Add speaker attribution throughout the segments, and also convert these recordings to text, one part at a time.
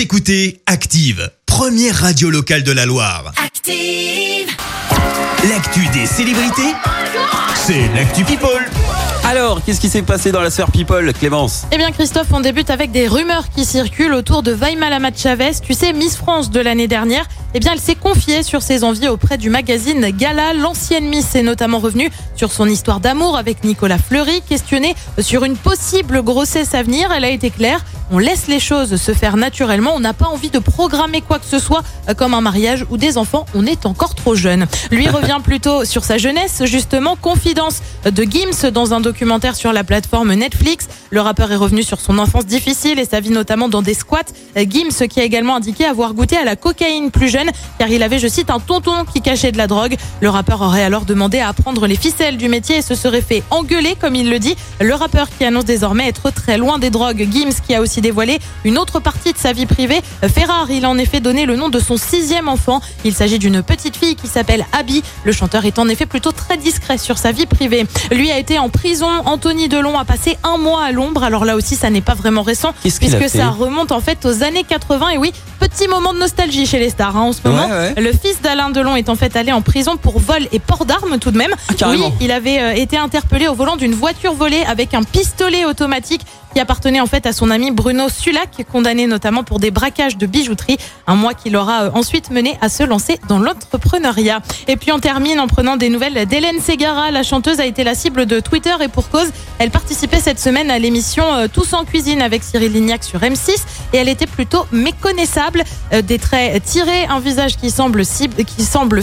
Speaker 1: Vous écoutez Active, première radio locale de la Loire.
Speaker 2: Active.
Speaker 1: L'actu des célébrités, c'est l'actu People.
Speaker 3: Alors, qu'est-ce qui s'est passé dans la sphère People, Clémence?
Speaker 4: Eh bien Christophe, on débute avec des rumeurs qui circulent autour de Vaima Lamat Chavez. Tu sais, Miss France de l'année dernière, eh bien elle s'est confiée sur ses envies auprès du magazine Gala. L'ancienne Miss est notamment revenue sur son histoire d'amour avec Nicolas Fleury. Questionnée sur une possible grossesse à venir, elle a été claire. On laisse les choses se faire naturellement. On n'a pas envie de programmer quoi que ce soit, euh, comme un mariage ou des enfants. On est encore trop jeune. Lui revient plutôt sur sa jeunesse, justement. Confidence de Gims dans un documentaire sur la plateforme Netflix. Le rappeur est revenu sur son enfance difficile et sa vie notamment dans des squats. Euh, Gims qui a également indiqué avoir goûté à la cocaïne plus jeune car il avait, je cite, un tonton qui cachait de la drogue. Le rappeur aurait alors demandé à apprendre les ficelles du métier et se serait fait engueuler, comme il le dit. Le rappeur qui annonce désormais être très loin des drogues. Gims qui a aussi dévoilé une autre partie de sa vie privée. Ferrari, il a en effet donné le nom de son sixième enfant. Il s'agit d'une petite fille qui s'appelle Abby. Le chanteur est en effet plutôt très discret sur sa vie privée. Lui a été en prison. Anthony Delon a passé un mois à l'ombre. Alors là aussi, ça n'est pas vraiment récent puisque ça remonte en fait aux années 80. Et oui, petit moment de nostalgie chez les stars hein, en ce moment.
Speaker 3: Ouais, ouais.
Speaker 4: Le fils d'Alain Delon est en fait allé en prison pour vol et port d'armes tout de même.
Speaker 3: Ah,
Speaker 4: oui, il avait euh, été interpellé au volant d'une voiture volée avec un pistolet automatique qui appartenait en fait à son ami Bruno Sulac, condamné notamment pour des braquages de bijouterie. Un mois qui l'aura euh, ensuite mené à se lancer dans l'entrepreneuriat. Et puis on termine en prenant des nouvelles d'Hélène Ségara. La chanteuse a été la cible de Twitter et pour cause, elle participait cette semaine à l'émission euh, Tous en cuisine avec Cyril Lignac sur M6 et elle était plutôt méconnaissable. Euh, Des traits tirés, un visage qui semble,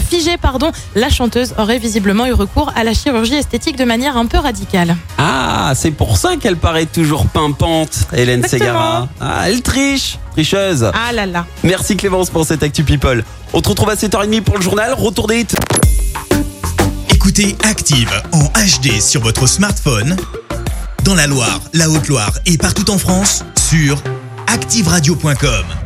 Speaker 4: figé. Pardon. La chanteuse aurait visiblement eu recours à la chirurgie esthétique de manière un peu radicale.
Speaker 3: Ah, c'est pour ça qu'elle paraît toujours pimpante, Hélène. Ségara. Ah, elle triche, tricheuse.
Speaker 4: Ah là là.
Speaker 3: Merci Clémence pour cette Actu People. On te retrouve à 7h30 pour le journal. Retour des hits.
Speaker 1: Écoutez Active en HD sur votre smartphone, dans la Loire, la Haute-Loire et partout en France, sur activeradio.com.